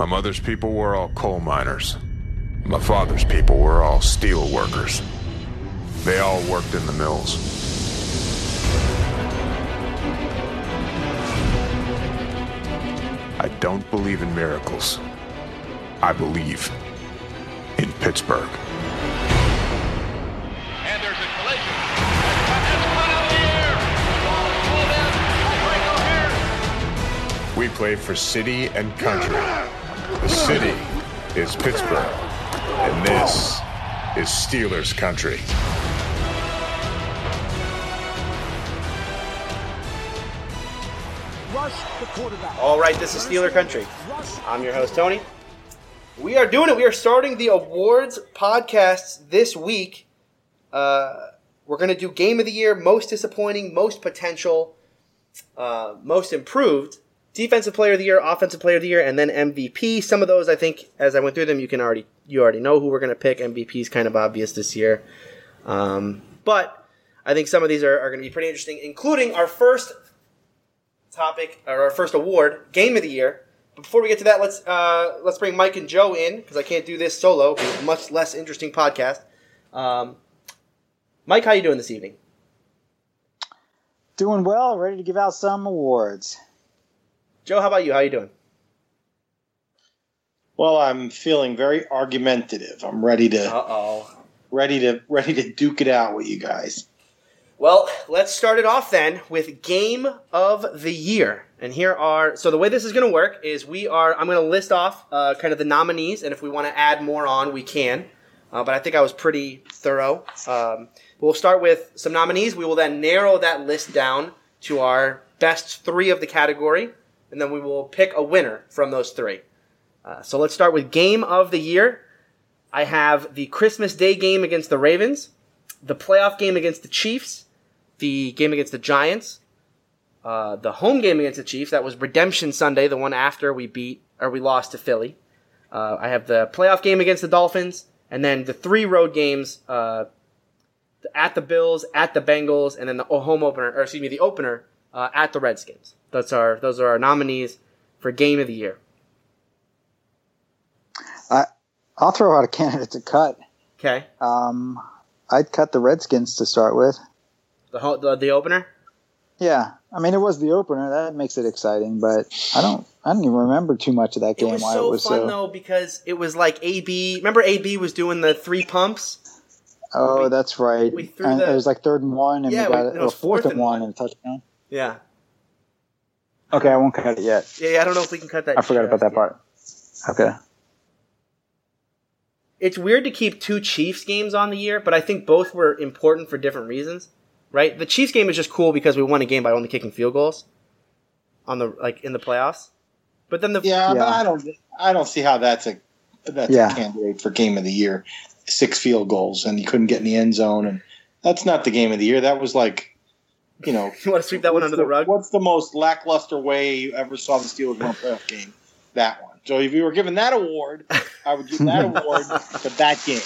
My mother's people were all coal miners. My father's people were all steel workers. They all worked in the mills. I don't believe in miracles. I believe in Pittsburgh. And there's a collision. That's one out of the air. Pulled in. Breaker here. We play for city and country. The city is Pittsburgh, and this is Steelers country. All right, this is Steeler Country. I'm your host, Tony. We are doing it. We are starting the awards podcasts this week. Uh, we're going to do Game of the Year, Most Disappointing, Most Potential, uh, Most Improved, Defensive Player of the Year, Offensive Player of the Year, and then MVP. Some of those, I think, as I went through them, you can already you already know who we're going to pick. MVP is kind of obvious this year, um, but I think some of these are, are going to be pretty interesting, including our first topic or our first award, Game of the Year. But before we get to that, let's uh, let's bring Mike and Joe in because I can't do this solo. Much less interesting podcast. Um, Mike, how you doing this evening? Doing well, ready to give out some awards. Joe, how about you? How are you doing? Well, I'm feeling very argumentative. I'm ready to Uh oh. ready to ready to duke it out with you guys. Well, let's start it off then with game of the year. And here are so the way this is going to work is we are I'm going to list off uh, kind of the nominees, and if we want to add more on, we can. Uh, but I think I was pretty thorough. Um, we'll start with some nominees. We will then narrow that list down to our best three of the category, and then we will pick a winner from those three. Uh, so let's start with game of the year. I have the Christmas Day game against the Ravens, the playoff game against the Chiefs, the game against the Giants, uh, the home game against the Chiefs. That was Redemption Sunday, the one after we beat or we lost to Philly. Uh, I have the playoff game against the Dolphins, and then the three road games uh, at the Bills, at the Bengals, and then the home opener, or excuse me, the opener uh, at the Redskins. That's our those are our nominees for game of the year. I, I'll throw out a candidate to cut. Okay, Um, I'd cut the Redskins to start with. the ho- the, the opener. Yeah, I mean it was the opener. That makes it exciting, but I don't. I don't even remember too much of that game. It was why so it was fun so. though because it was like AB. Remember AB was doing the three pumps. oh, we- that's right. we threw and the- it was like third and one, and Yeah, we got we- it, it or was fourth, fourth and one and a touchdown. Yeah, Okay, I won't cut it yet. yeah. yeah, I don't know if we can cut that. I forgot about that just part. Okay. it's weird to keep two Chiefs games on the year, but I think both were important for different reasons, right? The Chiefs game is just cool because we won a game by only kicking field goals on the like in the playoffs. But then the Yeah, but Yeah. I don't I don't see how that's a that's Yeah. a candidate for game of the year. Six field goals and you couldn't get in the end zone and that's not the game of the year. That was like you know you want to sweep that one under the rug? What's the most lackluster way you ever saw the Steelers win a playoff game? That one. So if you were given that award, I would give that award to that game.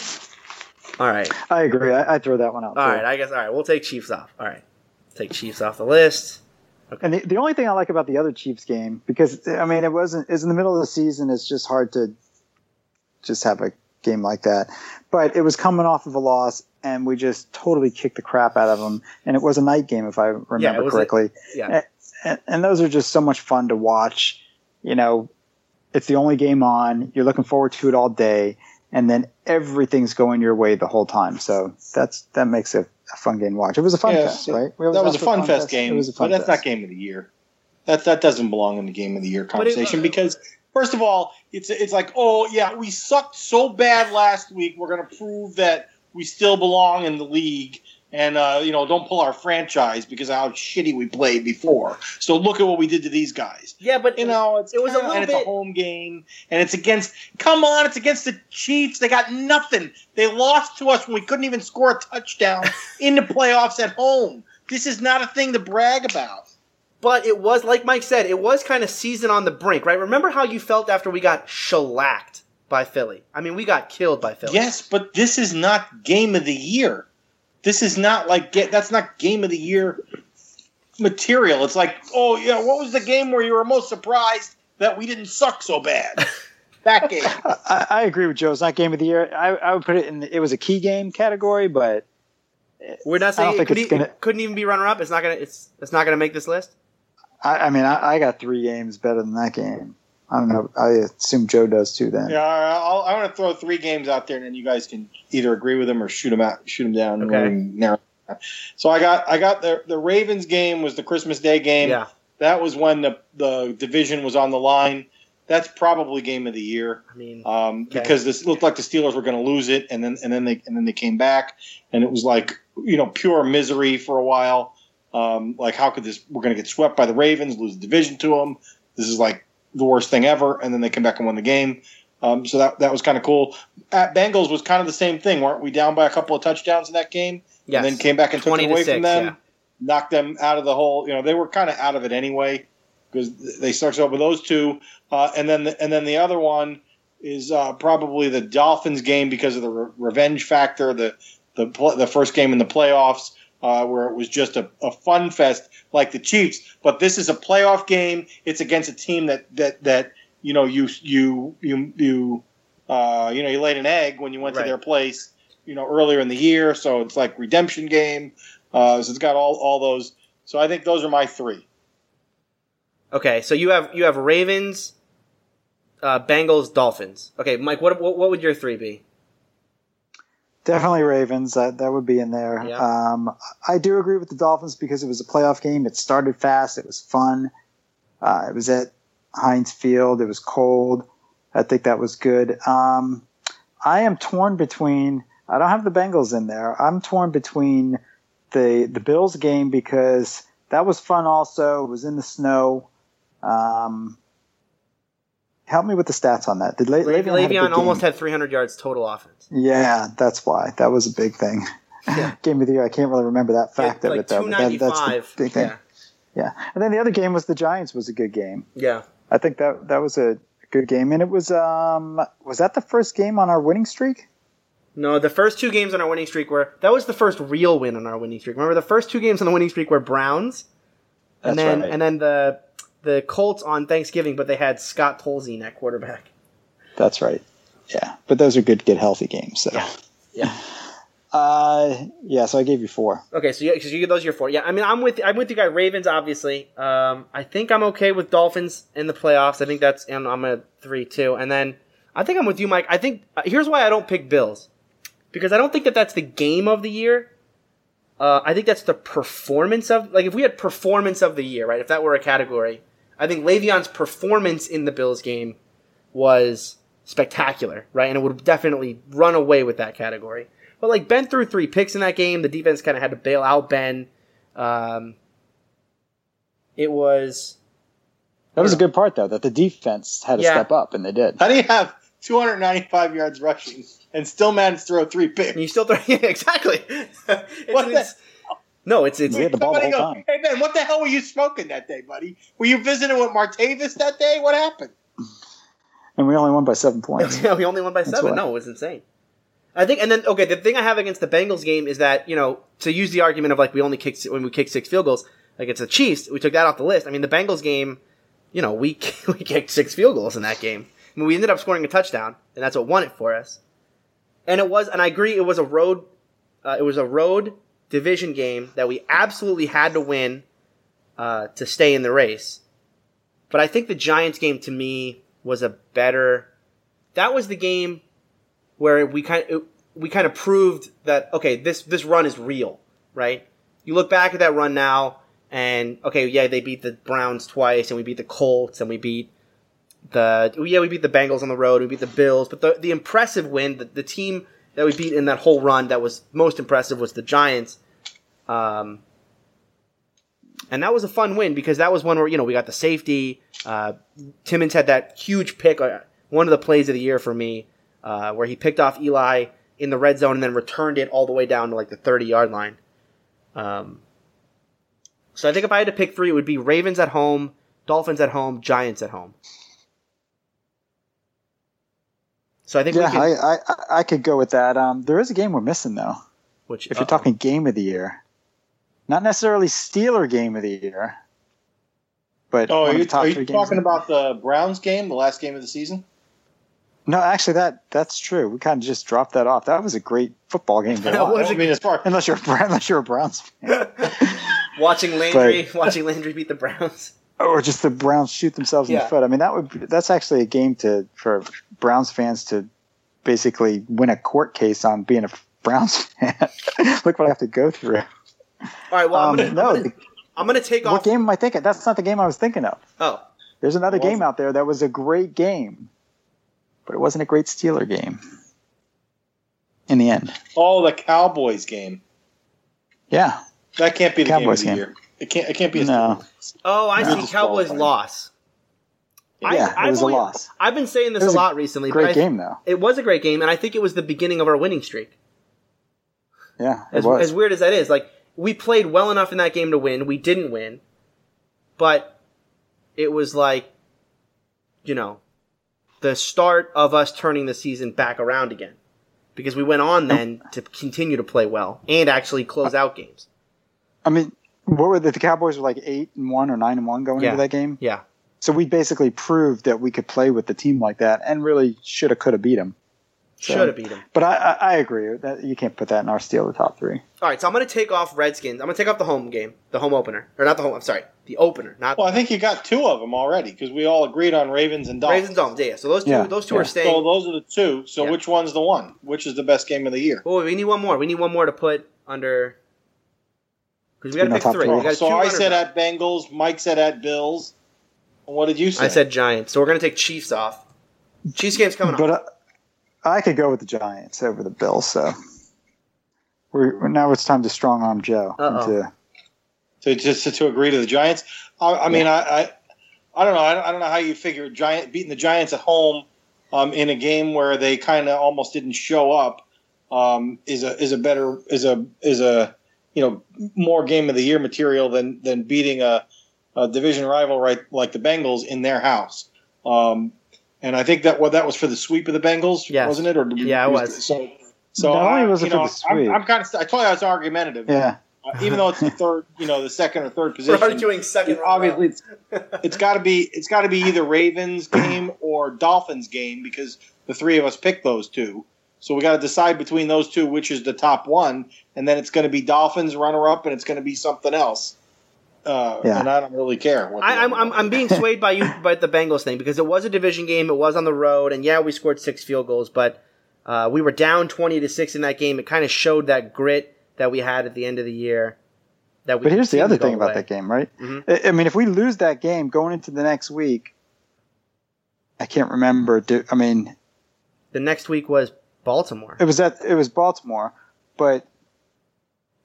All right, I agree. I, I'd throw that one out. all too. right. I guess all right. We'll take Chiefs off. All right, take Chiefs off the list. And the, the only thing I like about the other Chiefs game, because I mean, it wasn't, it's in the middle of the season. It's just hard to just have a game like that. But it was coming off of a loss, and we just totally kicked the crap out of them. And it was a night game, if I remember was a- correctly. Yeah, and, and those are just so much fun to watch. You know, it's the only game on. You're looking forward to it all day, and then everything's going your way the whole time. So that's that makes it a fun game to watch. It was a fun Yeah, fest, so right? We That was a ask for fun fest game. It was a fun but that's fest. not game of the year. That that doesn't belong in the game of the year it- conversation uh, because first of all, it's it's like oh yeah, we sucked so bad last week. We're going to prove that we still belong in the league. And uh, you know, don't pull our franchise because of how shitty we played before. So look at what we did to these guys. yeah, but You know, it's It was a kinda- little and it's a home game, and it's against. Come on, it's against the Chiefs. They got nothing. They lost to us when we couldn't even score a touchdown in the playoffs at home. This is not a thing to brag about. But it was, like Mike said, it was kind of season on the brink, right? Remember how you felt after we got shellacked by Philly? I mean, we got killed by Philly. Yes, but this is not game of the year. This is not like get. That's not game of the year material. It's like, oh yeah, what was the game where you were most surprised that we didn't suck so bad? that game. I, I agree with Joe. It's not game of the year. I, I would put it in. It was a key game category, but We're not saying don't it, think could it's e- gonna- couldn't even be runner up. It's not gonna. It's it's not gonna make this list. I, I mean, I, I got three games better than that game. I don't know. I assume Joe does too. Then Yeah, I'll, I'm going to throw three games out there, and then you guys can either agree with them or shoot them out, shoot them down. Okay. narrow. So I got I got the the Ravens game was the Christmas Day game. Yeah. That was when the the division was on the line. That's probably game of the year. I mean, um, Okay. because this looked like the Steelers were going to lose it, and then and then they and then they came back, and it was like you know pure misery for a while. Um, like how could this? We're going to get swept by the Ravens, lose the division to them. This is like the worst thing ever, and then they come back and won the game. Um, so that that was kind of cool. At Bengals was kind of the same thing, weren't we? Down by a couple of touchdowns in that game, yes. and then came back and took 20 it away 6, from them yeah. knocked them out of the hole. You know, they were kind of out of it anyway because they started off with those two, uh, and then the, and then the other one is uh, probably the Dolphins game because of the re- revenge factor. The the pl- the first game in the playoffs. Uh, where it was just a, a fun fest like the Chiefs, but this is a playoff game. It's against a team that that that you know you you you you uh, you know you laid an egg when you went Right. to their place you know earlier in the year, so it's like redemption game. Uh, so it's got all all those. So I think those are my three. Okay, so you have you have Ravens, uh, Bengals, Dolphins. Okay, Mike, what, what what would your three be? Definitely Ravens. That that would be in there. Um, I do agree with the Dolphins because it was a playoff game. It started fast. It was fun. Uh, it was at Heinz Field. It was cold. I think that was good. Um, I am torn between. I don't have the Bengals in there. I'm torn between the the Bills game because that was fun. Also, it was in the snow. Um, help me with the stats on that. Did Le- Le- Le'Veon, had Le'Veon good almost game. had 300 yards total offense. Yeah, that's why. That was a big thing. Yeah. game of the year. I can't really remember that fact Yeah, of like it though. But that, that's the 295. big thing. Yeah, Yeah. And then the other game was the Giants was a good game. yeah. I think that that was a good game, and it was um was that the first game on our winning streak? No, the first two games on our winning streak were that was the first real win on our winning streak. Remember the first two games on the winning streak were Browns, and That's then right. and then the the Colts on Thanksgiving, but they had Scott Tolzien at quarterback. That's right. Yeah, but those are good, get healthy games. So. Yeah. Yeah. Uh, yeah. So I gave you four. Okay, so yeah, because you those are your four. Yeah, I mean, I'm with I'm with you guys. Ravens, obviously. Um, I think I'm okay with Dolphins in the playoffs. I think that's and I'm a three two, and then I think I'm with you, Mike. I think uh, here's why I don't pick Bills because I don't think that that's the game of the year. Uh, I think that's the performance of like if we had performance of the year, right? If that were a category, I think Le'Veon's performance in the Bills game was spectacular, right? And it would definitely run away with that category. But like Ben threw three picks in that game. The defense kind of had to bail out Ben. Um, it was That was a good part though, that the defense had to Yeah. step up, and they did. How do you have 295 yards rushing and still manage to throw three picks? and you still throw yeah, exactly. It's What an the- ins- no, it's it's We had the ball the whole go, time. Hey Ben, what the hell were you smoking that day, buddy? Were you visiting with Martavis that day? What happened? And we only won by seven points. yeah, we only won by That's seven. why. No, it was insane. I think, and then okay, the thing I have against the Bengals game is that you know to use the argument of like we only kicked when we kicked six field goals, like it's the Chiefs, we took that off the list. I mean, the Bengals game, you know, we we kicked six field goals in that game. I mean, we ended up scoring a touchdown, and that's what won it for us. And it was, and I agree, it was a road, uh, it was a road division game that we absolutely had to win uh, to stay in the race. But I think the Giants game to me was a better. That was the game where we kind of we kind of proved that okay, this this run is real, right? You look back at that run now, and okay, yeah, they beat the Browns twice, and we beat the Colts, and we beat the yeah, we beat the Bengals on the road, we beat the Bills, but the the impressive win, the, the team that we beat in that whole run that was most impressive was the Giants. Um, and that was a fun win because that was one where you know we got the safety. Uh, Timmons had that huge pick, uh, one of the plays of the year for me, uh, where he picked off Eli in the red zone and then returned it all the way down to like the thirty yard line. Um, so I think if I had to pick three, it would be Ravens at home, Dolphins at home, Giants at home. So I think Yeah, we could, I, I I could go with that. Um, there is a game we're missing though. which If you're talking game of the year, not necessarily Steeler game of the year, but Oh, one are of you, the top are you games. talking about the Browns game, the last game of the season? No, actually, that that's true. We kind of just dropped that off. That was a great football game to That watch. was I mean, as far Unless you're a unless you're a Browns fan, Watching Landry, watching Landry beat the Browns. Or just the Browns shoot themselves in Yeah. the foot. I mean, that would be, that's actually a game to for Browns fans to basically win a court case on being a Browns fan. Look what I have to go through. All right, well, Um, I'm, gonna, no, I'm, gonna, I'm gonna take what off. What game am I thinking? That's not the game I was thinking of. Oh, There's another Well- game out there that was a great game, but it wasn't a great Steeler game. In the end, oh, the Cowboys game. yeah, That can't be the Cowboys game of game. year. It can't. It can't be. A No. oh, I No. see. Cowboys loss. I- yeah, it I've was a loss. I've been saying this a was a lot recently. but Great I- game though. It was a great game, and I think it was the beginning of our winning streak. Yeah, it As, was. as weird as that is, like we played well enough in that game to win. We didn't win, but it was like, you know, the start of us turning the season back around again, because we went on then to continue to play well and actually close out games. I mean, what were the, the Cowboys were like eight and one or nine and one going Yeah. into that game? Yeah, So we basically proved that we could play with the team like that, and really should have, could have beat them. So- should have beat them. But I, I, I agree that you can't put that in our steal the top three. All right, so I'm going to take off Redskins. I'm going to take off the home game, the home opener, or not the home. I'm sorry, the opener, not Well, I think you got two of them already because we all agreed on Ravens and Dolphins. Ravens Domes. Yeah, yeah. so those two, Yeah, those two yeah. are staying. So those are the two. So Yeah. which one's the one? Which is the best game of the year? Oh, we need one more. We need one more to put under. Because we got to pick three. three. Got so I said at Bengals. Mike said at Bills. What did you say? I said Giants. So we're going to take Chiefs off. Chiefs game's coming But up. uh, I could go with the Giants over the Bills. So we're, now it's time to strong arm Joe. Uh-oh. into- to just to, to agree to the Giants. I, I mean, I, I I don't know. I don't, I don't know how you figure Giant beating the Giants at home um, in a game where they kind of almost didn't show up um, is a is a better is a is a you know more game of the year material than than beating a, a division rival right like the Bengals in their house. Um, and I think that what that was for the sweep of the Bengals, Yes. wasn't it? Or did Yeah, it was. So, so Not only I, was you know, I'm, I'm kind of. I told you I was argumentative. yeah. Uh, even though it's the third, you know, the second or third position. We're arguing second. obviously, it's, it's got to be it's got to be either Ravens game or Dolphins game because the three of us picked those two. So we got to decide between those two which is the top one, and then it's going to be Dolphins runner up, and it's going to be something else. Uh, Yeah. And I don't really care. What I, I'm, I'm, I'm being swayed by you by the Bengals thing because it was a division game. It was on the road, and yeah, we scored six field goals, but uh, we were down twenty to six in that game. It kind of showed that grit that we had at the end of the year. That we But here's the other to go thing about away. that game, right? Mhm. I, I mean, if we lose that game going into the next week, I can't remember. Do, I mean, The next week was Baltimore. it was at it was Baltimore, but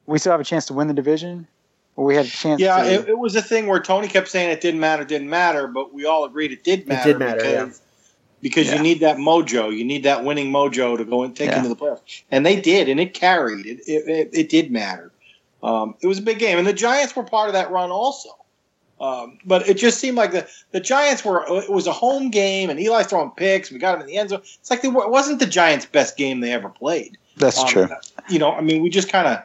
we still have a chance to win the division. Or we had a chance. Yeah, to, it, it was a thing where Tony kept saying it didn't matter, didn't matter, but we all agreed it did matter. It did matter, because, because Yeah. you need that mojo, you need that winning mojo to go and take Yeah. into the playoffs, and they did, and it carried. It it, it, it did matter. Um, it was a big game, and the Giants were part of that run also. Um, but it just seemed like the, the Giants were. It was a home game, and Eli throwing picks. We got him in the end zone. It's like they it wasn't the Giants' best game they ever played. that's Um, true. You know, I mean, we just kind of,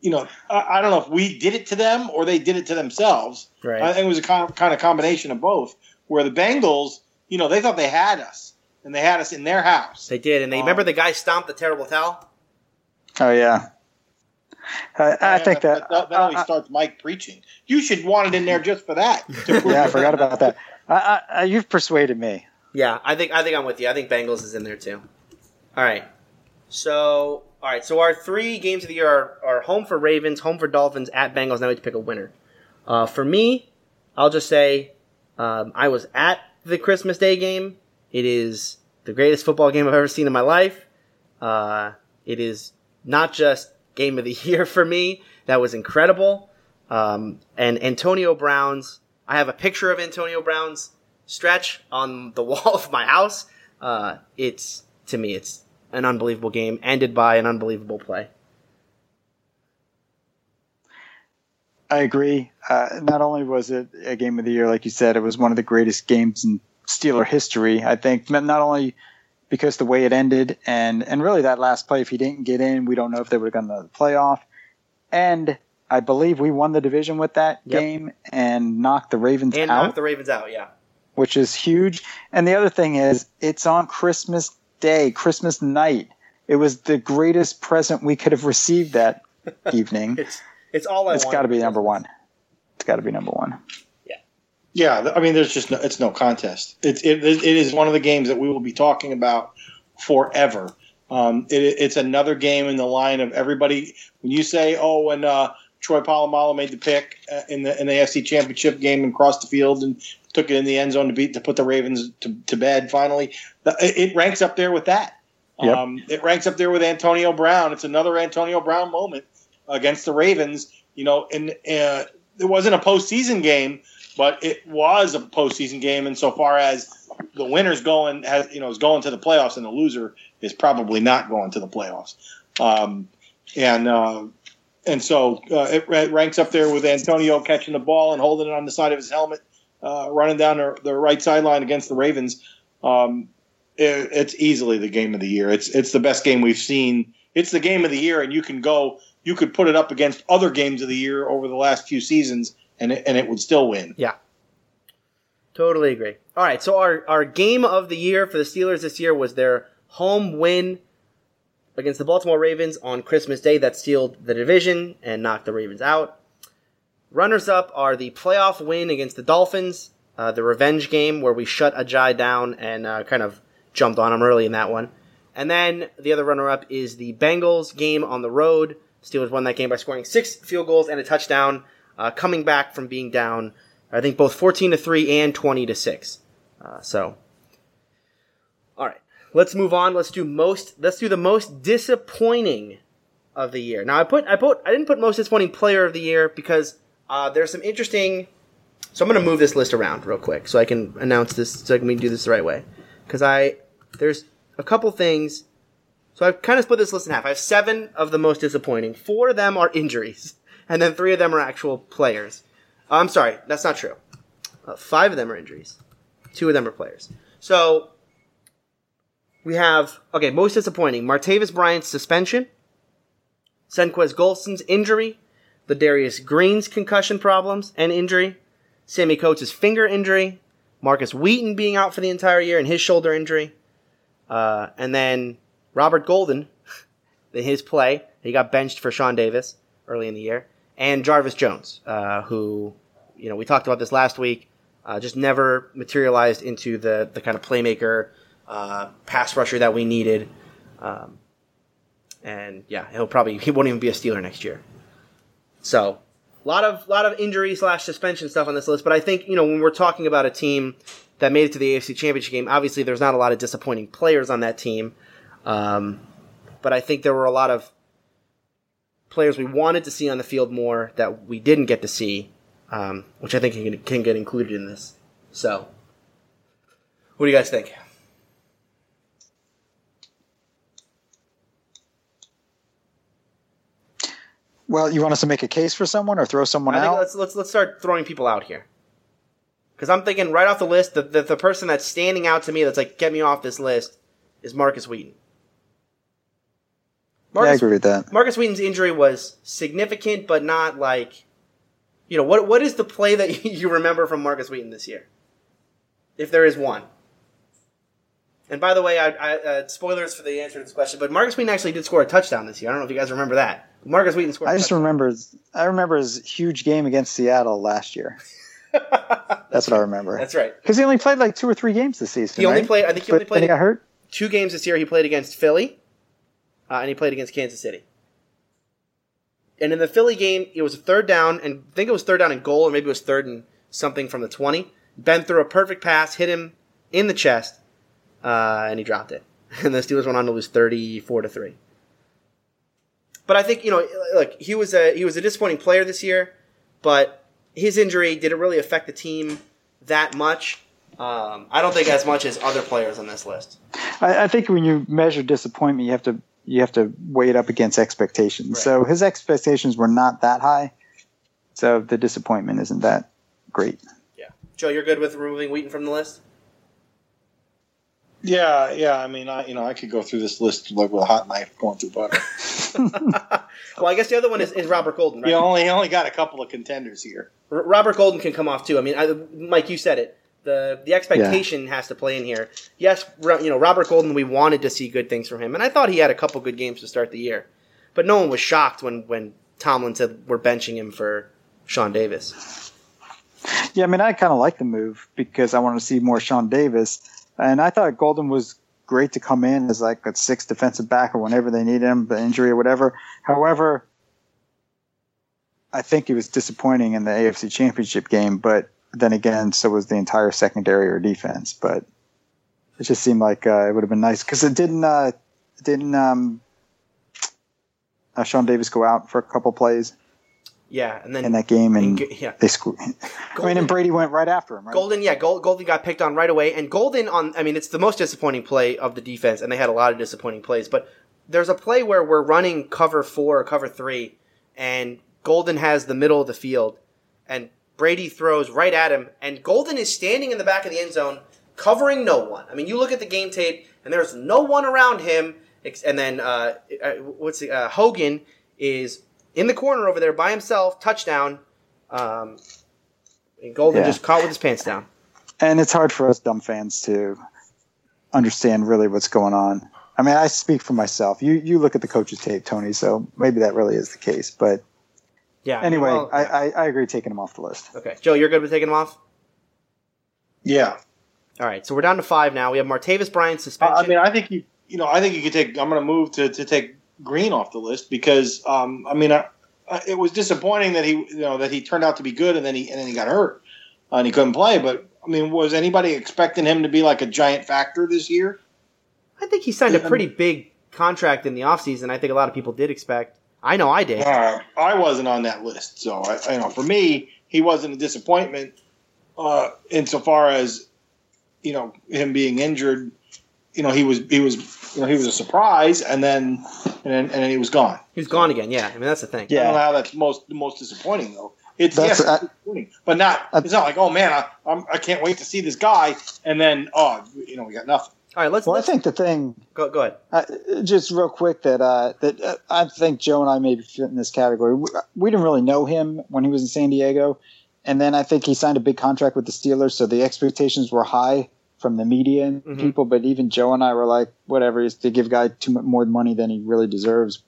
you know, I, I don't know if we did it to them or they did it to themselves. Right. I think it was a com- kind of combination of both. Where the Bengals, you know, they thought they had us, and they had us in their house. They did, and they Um, remember the guy stomped the terrible towel. Oh yeah. I, I think that. that, that only I- I- starts Mike preaching. You should want it in there just for that. yeah, I forgot about that. I, I, I, you've persuaded me. Yeah, I think I think I'm with you. I think Bengals is in there too. All right. So all right. So our three games of the year are, are home for Ravens, home for Dolphins, at Bengals. Now we have to pick a winner. Uh, for me, I'll just say um, I was at the Christmas Day game. It is the greatest football game I've ever seen in my life. Uh, it is not just game of the year for me. That was incredible. Um, and Antonio Brown's. I have a picture of Antonio Brown's stretch on the wall of my house. Uh, it's to me, it's an unbelievable game, ended by an unbelievable play. I agree. Uh, not only was it a game of the year, like you said, it was one of the greatest games in Steeler history. I think not only because the way it ended, and and really that last play, if he didn't get in, we don't know if they would have to the playoff. And I believe we won the division with that Yep. game and knocked the Ravens out. And out. knocked the Ravens out. Yeah, which is huge. And the other thing is, it's on Christmas Day, Christmas night. It was the greatest present we could have received that evening. It's it's all I It's got to be number one. It's got to be number one. Yeah, I mean, there's just no, it's no contest. It's it, it is one of the games that we will be talking about forever. Um, it, it's another game in the line of everybody. When you say, "Oh, when uh, Troy Polamalu made the pick uh, in the in the AFC Championship game and crossed the field and took it in the end zone to beat to put the Ravens to, to bed," finally, it, it ranks up there with that. Yep. Um, it ranks up there with Antonio Brown. It's another Antonio Brown moment against the Ravens. You know, and uh, it wasn't a postseason game, but it was a postseason game insofar as the winner's going has you know is going to the playoffs and the loser is probably not going to the playoffs. Um, and uh, and so uh, it ranks up there with Antonio catching the ball and holding it on the side of his helmet, uh, running down the, right sideline against the Ravens. Um, it, it's easily the game of the year. It's it's the best game we've seen. It's the game of the year, and you can go. You could put it up against other games of the year over the last few seasons, and it, and it would still win. Yeah. Totally agree. All right, so our, our game of the year for the Steelers this year was their home win against the Baltimore Ravens on Christmas Day that sealed the division and knocked the Ravens out. Runners up are the playoff win against the Dolphins, uh, the revenge game where we shut Ajayi down and uh, kind of jumped on him early in that one. And then the other runner up is the Bengals game on the road. Steelers won that game by scoring six field goals and a touchdown, uh, coming back from being down, I think both 14 to 3 and 20 to 6. Uh, so, all right, let's move on. Let's do most. Let's do the most disappointing of the year. Now, I put I put I didn't put most disappointing player of the year because uh, there's some interesting. So I'm going to move this list around real quick so I can announce this so I can do this the right way. Because I there's a couple things. So I've kind of split this list in half. I have seven of the most disappointing. Four of them are injuries, and then three of them are actual players. Uh, I'm sorry, that's not true. Uh, five of them are injuries. Two of them are players. So we have okay. Most disappointing: Martavis Bryant's suspension, Senquez Golson's injury, Ladarius Green's concussion problems and injury, Sammie Coates' finger injury, Markus Wheaton being out for the entire year and his shoulder injury, uh, and then Robert Golden, in his play, he got benched for Sean Davis early in the year, and Jarvis Jones, uh, who, you know, we talked about this last week, uh, just never materialized into the the kind of playmaker, uh, pass rusher that we needed. Um, and yeah, he'll probably he won't even be a Steeler next year. So, a lot of lot of injury slash suspension stuff on this list. But I think you know when we're talking about a team that made it to the AFC Championship game, obviously there's not a lot of disappointing players on that team. Um, but I think there were a lot of players we wanted to see on the field more that we didn't get to see, um, which I think can, can get included in this. So, what do you guys think? Well, you want us to make a case for someone or throw someone I think out? let's let's let's start throwing people out here. Because I'm thinking right off the list, the, the the person that's standing out to me that's like get me off this list is Markus Wheaton. Yeah, I agree with that. Markus Wheaton's injury was significant, but not like, you know, what what is the play that you remember from Markus Wheaton this year, if there is one? And by the way, I, I, uh, spoilers for the answer to this question, but Markus Wheaton actually did score a touchdown this year. I don't know if you guys remember that. Markus Wheaton scored. I a just touchdown. remember I remember his huge game against Seattle last year. That's what I remember. That's right. Because he only played like two or three games this season. He only right? played- I think he only played- he got hurt. two games this year he played against Philly, uh, and he played against Kansas City. And in the Philly game, it was a third down, and I think it was third down and goal, or maybe it was third and something from the 20. Ben threw a perfect pass, hit him in the chest, uh, and he dropped it. And the Steelers went on to lose 34 to 3. But I think, you know, look, he was a he was a disappointing player this year, but his injury didn't really affect the team that much. Um, I don't think as much as other players on this list. I, I think when you measure disappointment, you have to you have to weigh it up against expectations. Right. So his expectations were not that high. So the disappointment isn't that great. Yeah. Joe, you're good with removing Wheaton from the list? Yeah, yeah. I mean, I you know I could go through this list like with a hot knife going through butter. well, I guess the other one is, is Robert Golden, right? You only only got a couple of contenders here. R- Robert Golden can come off too. I mean, I, Mike, you said it. The the expectation has to play in here. Yes, you know Robert Golden. We wanted to see good things from him, and I thought he had a couple good games to start the year. But no one was shocked when when Tomlin said we're benching him for Sean Davis. Yeah, I mean, I kind of like the move because I want to see more Sean Davis, and I thought Golden was great to come in as like a sixth defensive back or whenever they need him, the injury or whatever. However, I think he was disappointing in the AFC Championship game, but then again, so was the entire secondary or defense. But it just seemed like uh, it would have been nice because it didn't uh, didn't um, uh, Sean Davis go out for a couple plays Yeah, and then in that game, and and yeah. they scored. I mean, and Brady went right after him, right? Golden, yeah, Gold, Golden got picked on right away, and Golden on. I mean, it's the most disappointing play of the defense, and they had a lot of disappointing plays. But there's a play where we're running cover four or cover three, and Golden has the middle of the field, and Brady throws right at him, and Golden is standing in the back of the end zone, covering no one. I mean, you look at the game tape, and there's no one around him, and then uh, uh, what's the, uh, Hogan is in the corner over there by himself, touchdown. Um, and Golden Yeah. just caught with his pants down. and it's hard for us dumb fans to understand really what's going on. I mean, I speak for myself. You you look at the coach's tape, Tony, so maybe that really is the case. But Yeah. anyway, well, I, I, I agree taking him off the list. okay, Joe, you're good with taking him off. Yeah. All right, so we're down to five now. We have Martavis Bryant I suspension. I mean, I think you, you know, I think you could take. I'm going to move to to take Green off the list because, um, I mean, I, I, it was disappointing that he, you know, that he turned out to be good and then he and then he got hurt uh, and he couldn't play. But I mean, was anybody expecting him to be like a giant factor this year? I think he signed a pretty big contract in the offseason. I think a lot of people did expect. I know I did. Uh, I wasn't on that list, so I, you know, for me, he wasn't a disappointment uh, insofar as you know him being injured. You know, he was he was you know he was a surprise, and then and then, and then he was gone. He was gone again. Yeah, I mean that's the thing. I don't know Yeah, how that's most the most disappointing though. It's That's- yes, I- disappointing, but not. I- it's not like oh man, I I'm, I can't wait to see this guy, and then oh you know we got nothing. All right, let's, well, I let's think the thing, go, go ahead. uh, just real quick, that uh, that uh, I think Joe and I maybe fit in this category. We, we didn't really know him when he was in San Diego, and then I think he signed a big contract with the Steelers, so the expectations were high from the media and Mhm. people. But even Joe and I were like, whatever, is to give a guy too much more money than he really deserves.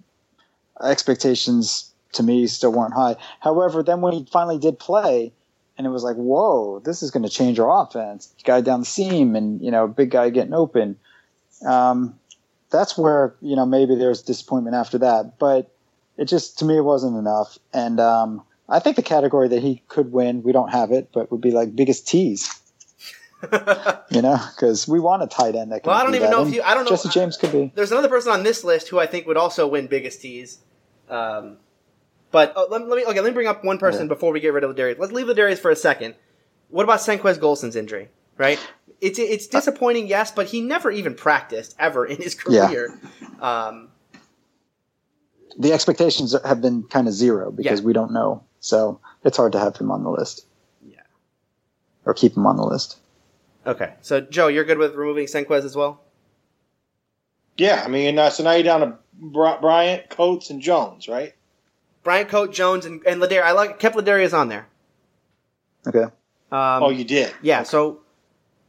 Expectations to me still weren't high. However, then when he finally did play, and it was like, whoa, this is going to change our offense. Guy down the seam, and you know, big guy getting open. Um, that's where you know maybe there's disappointment after that, but it just to me it wasn't enough. And um, I think the category that he could win, we don't have it, but would be like biggest tease. You know, because we want a tight end that can. Well, I don't do even that. know if you- I don't know- Jesse James could be. There's another person on this list who I think would also win biggest tease. Um, but oh, let, let me okay. Let me bring up one person Yeah. before we get rid of Ladarius. Let's leave Ladarius for a second. What about Senquez Golson's injury? Right? It's it's disappointing, yes, but he never even practiced ever in his Yeah. career. Um, The expectations have been kind of zero because Yeah. we don't know, so it's hard to have him on the list. Yeah. Or keep him on the list. okay, so Joe, you're good with removing Senquez as well. Yeah, I mean, uh, so now you're down to Bryant, Coates, and Jones, right? Bryant Coat, Jones, and, and Ladarius. I like kept Ladarius on there. Okay. Um, oh, you did. yeah. So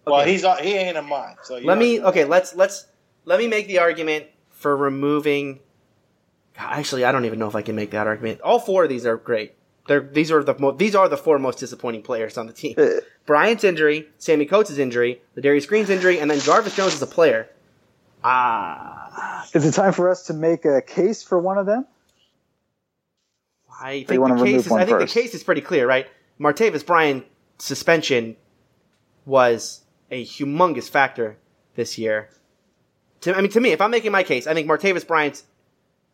Well, he's uh, he ain't in mine. So you're let me okay let's let's let me make the argument for removing God, actually i don't even know if i can make that argument all four of these are great they're these are the mo- these are the four most disappointing players on the team Uh, bryant's injury sammie coates' injury Ladarius green's injury and then jarvis jones is a player ah Is it time for us to make a case for one of them? I think the case is, i think first? the case is pretty clear right martavis bryant suspension was a humongous factor this year to, I mean, to me, if I'm making my case, I think Martavis Bryant's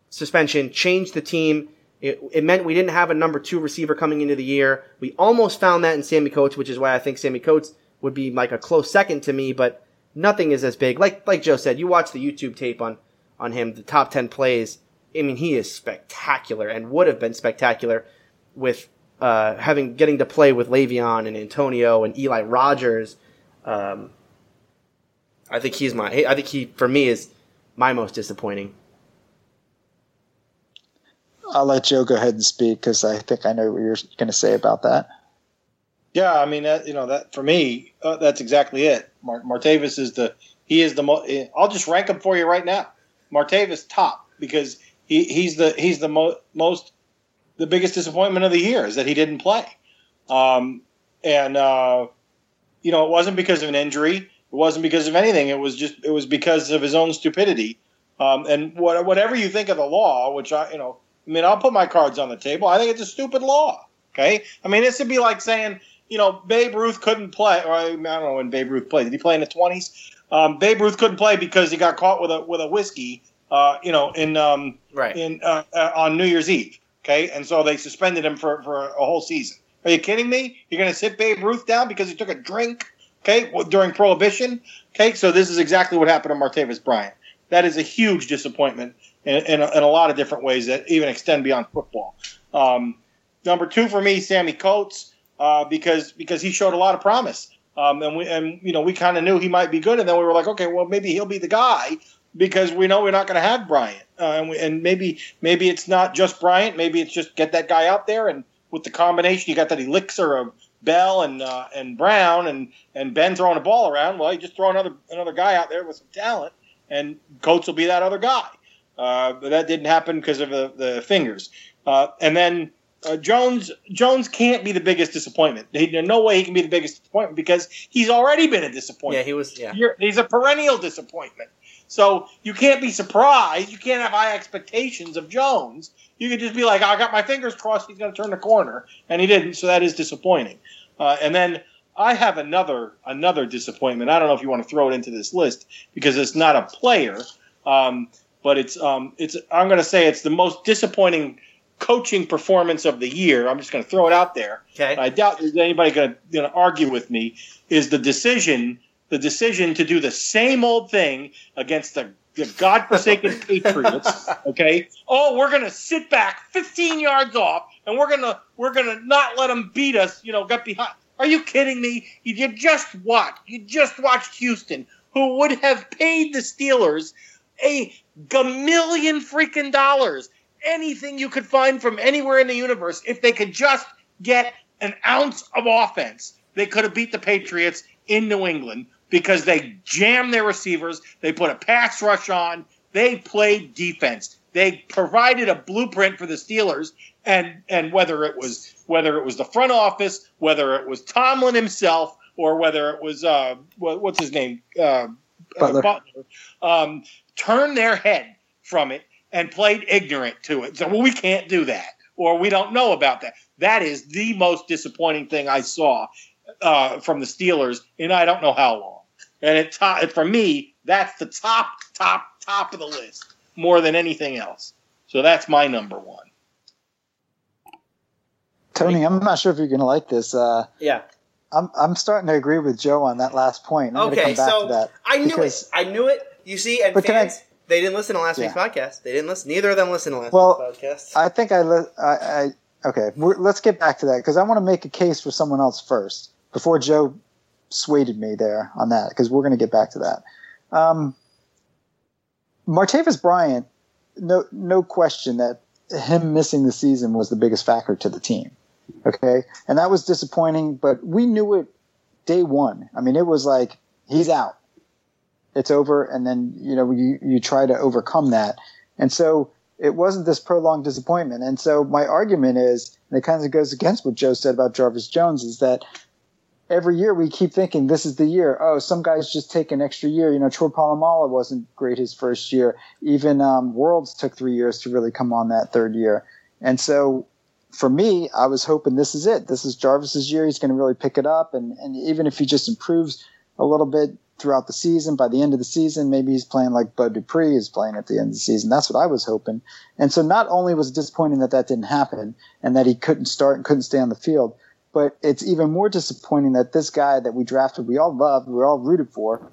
suspension changed the team. It, it meant we didn't have a number two receiver coming into the year. We almost found that in Sammie Coates, which is why I think Sammie Coates would be like a close second to me, but nothing is as big. Like like Joe said, you watch the YouTube tape on on him, the top ten plays. I mean, he is spectacular and would have been spectacular with uh, having getting to play with Le'Veon and Antonio and Eli Rogers. Um, I think he's my. I think he for me is my most disappointing. I'll let Joe go ahead and speak because I think I know what you're going to say about that. Yeah, I mean that you know that for me uh, that's exactly it. Mar- Martavis is the he is the mo- I'll just rank him for you right now. Martavis top because he, he's the he's the mo- most the biggest disappointment of the year is that he didn't play. Um, and uh, you know it wasn't because of an injury. It wasn't because of anything. It was just it was because of his own stupidity. Um, and what, whatever you think of the law, which I you know I mean I'll put my cards on the table. I think it's a stupid law. Okay, I mean this would be like saying you know, Babe Ruth couldn't play. Or I don't know when Babe Ruth played. Did he play in the twenties? Um, Babe Ruth couldn't play because he got caught with a with a whiskey. Uh, you know, in um, Right. in uh, uh, on New Year's Eve. Okay, and so they suspended him for for a whole season. Are you kidding me? You're going to sit Babe Ruth down because he took a drink? Okay, during Prohibition. Okay, so this is exactly what happened to Martavis Bryant. That is a huge disappointment in, in, a, in a lot of different ways that even extend beyond football. Um, number two for me, Sammie Coates uh, because because he showed a lot of promise. Um, and we and you know we kind of knew he might be good, and then we were like, okay, well maybe he'll be the guy because we know we're not going to have Bryant, uh, and, we, and maybe maybe it's not just Bryant, maybe it's just get that guy out there, and with the combination, you got that elixir of Bell and uh, and Brown and and Ben throwing a ball around. Well, you just throw another another guy out there with some talent, and Coates will be that other guy. Uh, but that didn't happen because of the, the fingers. Uh, and then uh, Jones Jones can't be the biggest disappointment. He, no way he can be the biggest disappointment because he's already been a disappointment. Yeah, he was. Yeah. You're, he's a perennial disappointment. So you can't be surprised. You can't have high expectations of Jones. You could just be like, I got my fingers crossed he's going to turn the corner, and he didn't. So that is disappointing. Uh, and then I have another another disappointment. I don't know if you want to throw it into this list because it's not a player, um, but it's um, it's. I'm going to say it's the most disappointing coaching performance of the year. I'm just going to throw it out there. Okay. I doubt there's anybody going to argue with me. Is the decision the decision to do the same old thing against the, the godforsaken Patriots? Okay. Oh, we're going to sit back 15 yards off, and we're gonna we're gonna not let them beat us. You know, get behind. Are you kidding me? You, you just watched. You just watched Houston, who would have paid the Steelers a million freaking dollars anything you could find from anywhere in the universe if they could just get an ounce of offense. They could have beat the Patriots in New England because they jammed their receivers. They put a pass rush on. They played defense. They provided a blueprint for the Steelers, and and whether it was whether it was the front office, whether it was Tomlin himself, or whether it was uh, what's his name uh, Butler. Butler um, turned their head from it and played ignorant to it. So well, we can't do that, or we don't know about that. That is the most disappointing thing I saw uh, from the Steelers in I don't know how long. And it to- for me, that's the top, top, top of the list more than anything else. So that's my number one. Tony, I'm not sure if you're going to like this. Uh, Yeah. I'm I'm starting to agree with Joe on that last point. I'm Okay, going to come back so to that. I knew because- it. I knew it. You see, and But can I- fans, they didn't listen to last Yeah. week's podcast. They didn't listen. Neither of them listened to last Well, week's podcast. I think I, li- I, I okay. We're, let's get back to that because I want to make a case for someone else first before Joe swayed me there on that because we're going to get back to that. Um, Martavis Bryant, no no question that him missing the season was the biggest factor to the team. Okay, and that was disappointing, but we knew it day one. I mean, it was like he's out, it's over, and then you know you you try to overcome that, and so it wasn't this prolonged disappointment. And so my argument is, and it kind of goes against what Joe said about Jarvis Jones, is that every year we keep thinking this is the year. Oh, some guys just take an extra year. You know, Troy Polamalu wasn't great his first year. Even um, Worlds took three years to really come on that third year. And so for me, I was hoping this is it. This is Jarvis's year. He's going to really pick it up. And, and even if he just improves a little bit throughout the season, by the end of the season, maybe he's playing like Bud Dupree is playing at the end of the season. That's what I was hoping. And so not only was it disappointing that that didn't happen and that he couldn't start and couldn't stay on the field, but it's even more disappointing that this guy that we drafted, we all loved, we were all rooted for,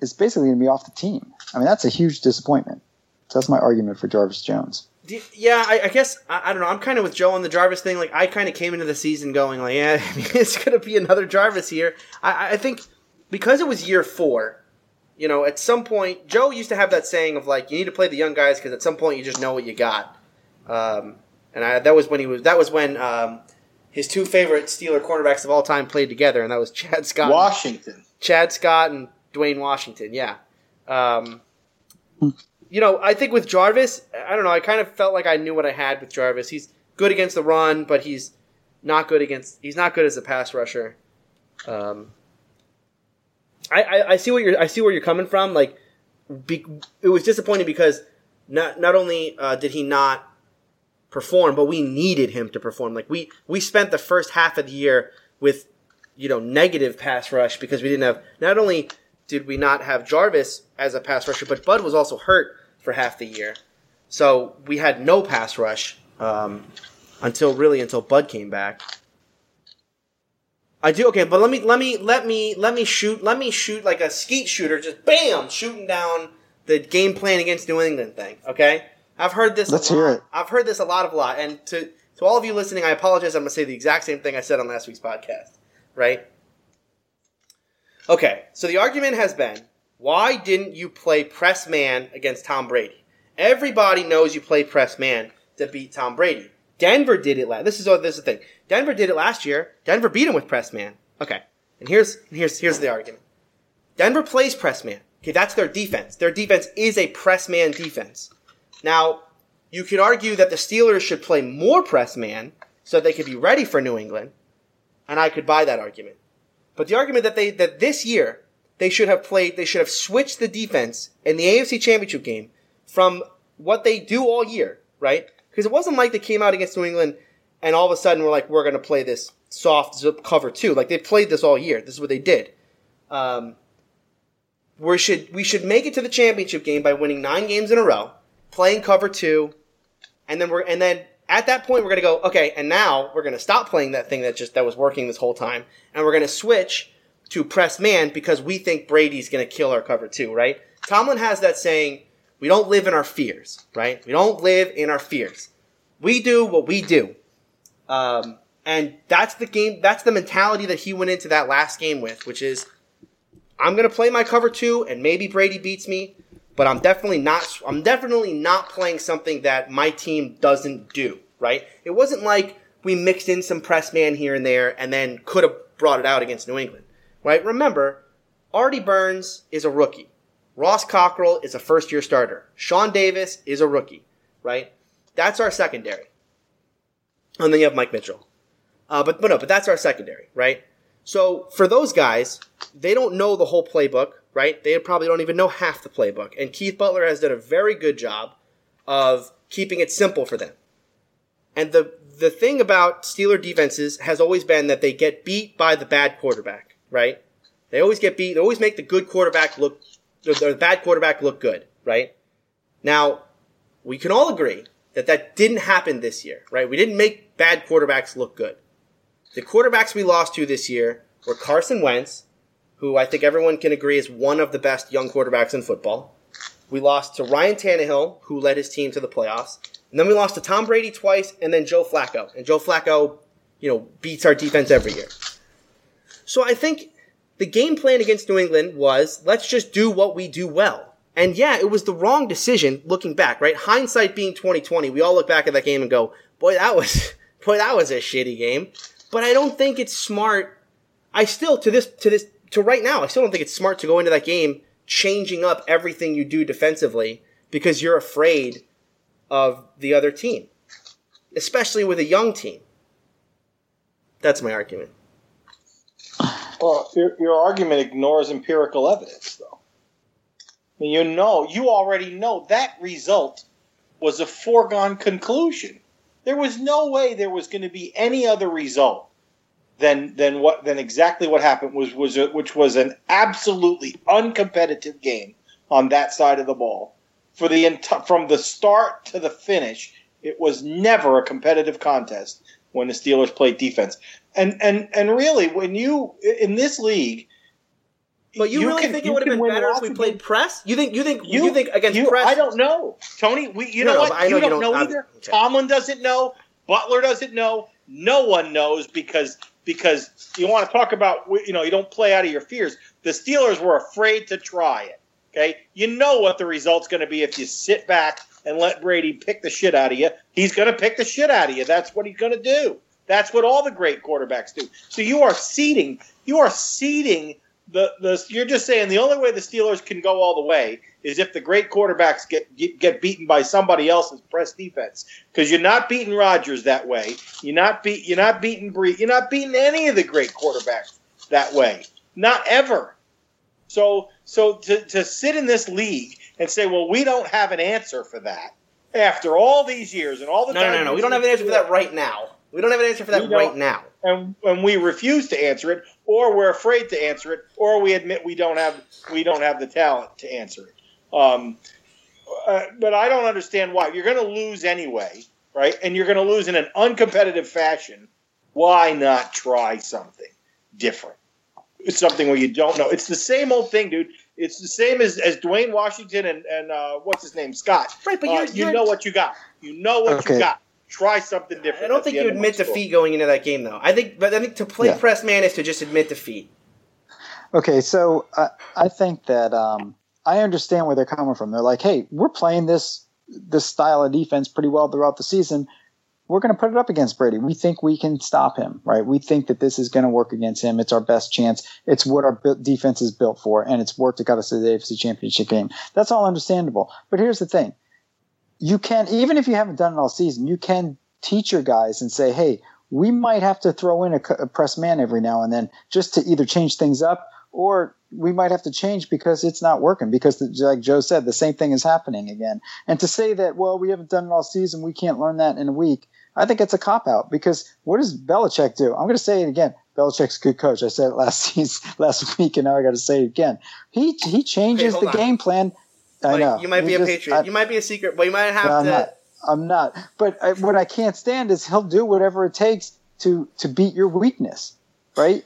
is basically going to be off the team. I mean, that's a huge disappointment. So that's my argument for Jarvis Jones. Yeah, I, I guess I, I don't know. I'm kind of with Joe on the Jarvis thing. Like, I kind of came into the season going like, yeah, it's gonna be another Jarvis here. I, I think because it was year four, you know, at some point, Joe used to have that saying of like, you need to play the young guys because at some point you just know what you got. Um, and I, that was when he was. That was when um, his two favorite Steeler cornerbacks of all time played together, and that was Chad Scott. Washington. Chad Scott and Dewayne Washington. Yeah. Um, you know, I think with Jarvis, I don't know. I kind of felt like I knew what I had with Jarvis. He's good against the run, but he's not good against. He's not good as a pass rusher. Um, I, I, I see what you're. I see where you're coming from. Like, be, it was disappointing because not not only uh, did he not perform, but we needed him to perform. Like we we spent the first half of the year with you know negative pass rush because we didn't have. Not only did we not have Jarvis as a pass rusher, but Bud was also hurt for half the year, so we had no pass rush um, until really until Bud came back. I do okay, but let me let me let me let me shoot let me shoot like a skeet shooter, just bam, shooting down the game plan against New England thing. Okay, I've heard this. Let's a lot. hear it. I've heard this a lot of a lot, and to to all of you listening, I apologize. I'm gonna say the exact same thing I said on last week's podcast. Right? Okay, so the argument has been, why didn't you play press man against Tom Brady? Everybody knows you play press man to beat Tom Brady. Denver did it last. This is oh, this is the thing. Denver did it last year. Denver beat him with press man. Okay, and here's here's here's the argument. Denver plays press man. Okay, that's their defense. Their defense is a press man defense. Now, you could argue that the Steelers should play more press man so they could be ready for New England, and I could buy that argument. But the argument that they that this year they should have played, they should have switched the defense in the AFC Championship game from what they do all year, right? Because it wasn't like they came out against New England and all of a sudden we're like, we're going to play this soft cover too. Like they played this all year. This is what they did. Um, we should we should make it to the championship game by winning nine games in a row, playing cover two, and then we're and then at that point we're gonna go okay, and now we're gonna stop playing that thing that just that was working this whole time, and we're gonna switch to press man because we think Brady's gonna kill our cover two, right? Tomlin has that saying, we don't live in our fears, right? We don't live in our fears. We do what we do. Um, and that's the game, that's the mentality that he went into that last game with, which is I'm going to play my cover two and maybe Brady beats me, but I'm definitely not, I'm definitely not playing something that my team doesn't do, right? It wasn't like we mixed in some press man here and there and then could have brought it out against New England, right? Remember, Artie Burns is a rookie. Ross Cockrell is a first year starter. Sean Davis is a rookie, right? That's our secondary. And then you have Mike Mitchell. Uh, but, but no, but that's our secondary, right? So for those guys, they don't know the whole playbook, right? They probably don't even know half the playbook. And Keith Butler has done a very good job of keeping it simple for them. And the the thing about Steeler defenses has always been that they get beat by the bad quarterback, right? They always get beat. They always make the good quarterback look, the, the bad quarterback look good, right? Now, we can all agree that that didn't happen this year, right? We didn't make bad quarterbacks look good. The quarterbacks we lost to this year were Carson Wentz, who I think everyone can agree is one of the best young quarterbacks in football. We lost to Ryan Tannehill, who led his team to the playoffs. And then we lost to Tom Brady twice and then Joe Flacco. And Joe Flacco, you know, beats our defense every year. So I think the game plan against New England was let's just do what we do well. And yeah, it was the wrong decision looking back, right? Hindsight being 2020, we all look back at that game and go, boy, that was, boy, that was a shitty game. But I don't think it's smart. I still, to this, to this, to right now, I still don't think it's smart to go into that game changing up everything you do defensively because you're afraid of the other team, especially with a young team. That's my argument. Well, your, your argument ignores empirical evidence, though. I mean, you know, you already know that result was a foregone conclusion. There was no way there was going to be any other result than than what than exactly what happened was was a, which was an absolutely uncompetitive game on that side of the ball for the enti- from the start to the finish. It was never a competitive contest when the Steelers played defense. And and and really, when you in this league, But you, really can- think it would have been better if we played press? You think you think you, think against you- press? I don't know, Tony. We, you No, know no, what? I know you you don't don't- know I'm- either. okay. Tomlin doesn't know. Butler doesn't know. No one knows because because you want to talk about you know you don't play out of your fears. The Steelers were afraid to try it. Okay, you know what the result's going to be if you sit back and let Brady pick the shit out of you. He's going to pick the shit out of you. That's what he's going to do. That's what all the great quarterbacks do. So you are ceding. You are ceding the the. You're just saying the only way the Steelers can go all the way is if the great quarterbacks get get, get beaten by somebody else's press defense. Because you're not beating Rodgers that way. You're not beat. You're not beating Bree. You're not beating any of the great quarterbacks that way. Not ever. So so to, to sit in this league and say, well, we don't have an answer for that after all these years and all the No, time no, no, no. We don't have an answer for that right now. We don't have an answer for that right now. and, and we refuse to answer it, or we're afraid to answer it, or we admit we don't have we don't have the talent to answer it. Um, uh, but I don't understand why you're going to lose anyway, right? And you're going to lose in an uncompetitive fashion. Why not try something different? It's something where you don't know. It's the same old thing, dude. It's the same as, as Dewayne Washington and, and uh, what's his name, Scott. Right, but Uh, you're- you you're- know what you got. You know what Okay. you got. Try something different. I don't think you end of my admit story. defeat going into that game, though. I think, but I think to play Yeah. press man is to just admit defeat. Okay, so I, I think that um, I understand where they're coming from. They're like, hey, we're playing this this style of defense pretty well throughout the season. We're going to put it up against Brady. We think we can stop him, right? We think that this is going to work against him. It's our best chance. It's what our defense is built for, and it's worked. It got us to the AFC Championship game. That's all understandable. But here's the thing: you can, even if you haven't done it all season, you can teach your guys and say, hey, we might have to throw in a press man every now and then just to either change things up or we might have to change because it's not working because the, like joe said the same thing is happening again and to say that well we haven't done it all season we can't learn that in a week i think it's a cop out because what does Belichick do i'm going to say it again Belichick's a good coach. I said it last season, last week, and now I got to say it again. He he changes hold the on. game plan. I Like, know you might be a just- patriot. I- you might be a secret, but you might have I'm to. not. I'm not. But I, what I can't stand is he'll do whatever it takes to to beat your weakness, right?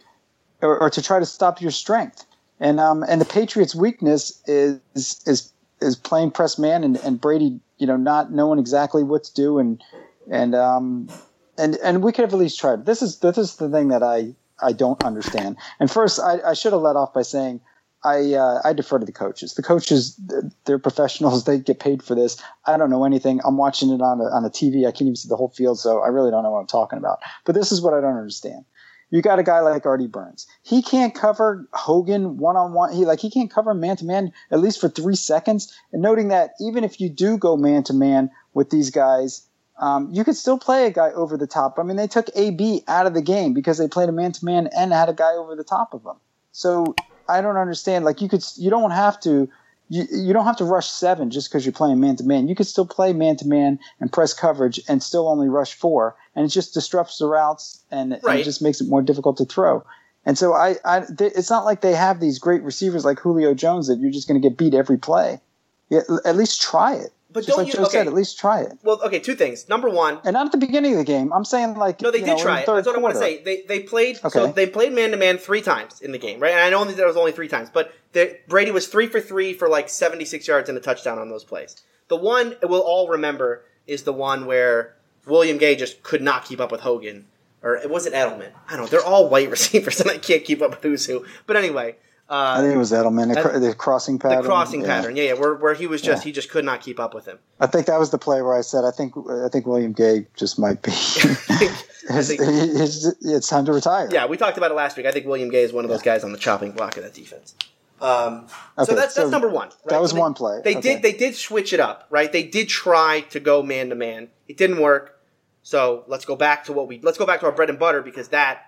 Or, or to try to stop your strength. And um and the Patriots' weakness is is is playing press man and, and Brady, you know, not knowing exactly what to do and and um and and we could have at least tried. This is this is the thing that I I don't understand. And first, I, I should have let off by saying I uh, I defer to the coaches. The coaches, they're professionals. They get paid for this. I don't know anything. I'm watching it on a, on a TV. I can't even see the whole field, so I really don't know what I'm talking about. But this is what I don't understand. You got a guy like Artie Burns. He can't cover Hogan one on one. He like he can't cover man to man at least for three seconds. And noting that even if you do go man to man with these guys, um, you could still play a guy over the top. I mean, they took AB out of the game because they played a man to man and had a guy over the top of him. So I don't understand. Like you could, you don't have to, you, you don't have to rush seven just because you're playing man to man. You could still play man to man and press coverage and still only rush four, and it just disrupts the routes and, and it just makes it more difficult to throw. And so I, I th- it's not like they have these great receivers like Julio Jones that you're just going to get beat every play. Yeah, at least try it. But just don't like you- Joe okay. said, at least try it. Well, okay, two things. Number one, And not at the beginning of the game. I'm saying like no, they did know, try it. That's what I want to quarter. say. They they played so they played man to man three times in the game, right? And I know that was only three times, but the, Brady was three for three for like seventy six yards and a touchdown on those plays. The one we'll all remember is the one where William Gay just could not keep up with Hogan, or it wasn't Edelman. I don't know. They're all white receivers, and I can't keep up with who's who. But anyway. I Uh, think it was Edelman. The, I- cr- the crossing pattern. the crossing yeah. pattern, yeah, yeah, where, where he was just Yeah. he just could not keep up with him. I think that was the play where I said I think I think William Gay just might be. his, think- his- it's time to retire. Yeah, we talked about it last week. I think William Gay is one of those guys on the chopping block of that defense. Um, so that's so that's number one. Right? that was So they- one play. They Okay. did they did switch it up, right? They did try to go man to man. It didn't work. So let's go back to what we let's go back to our bread and butter because that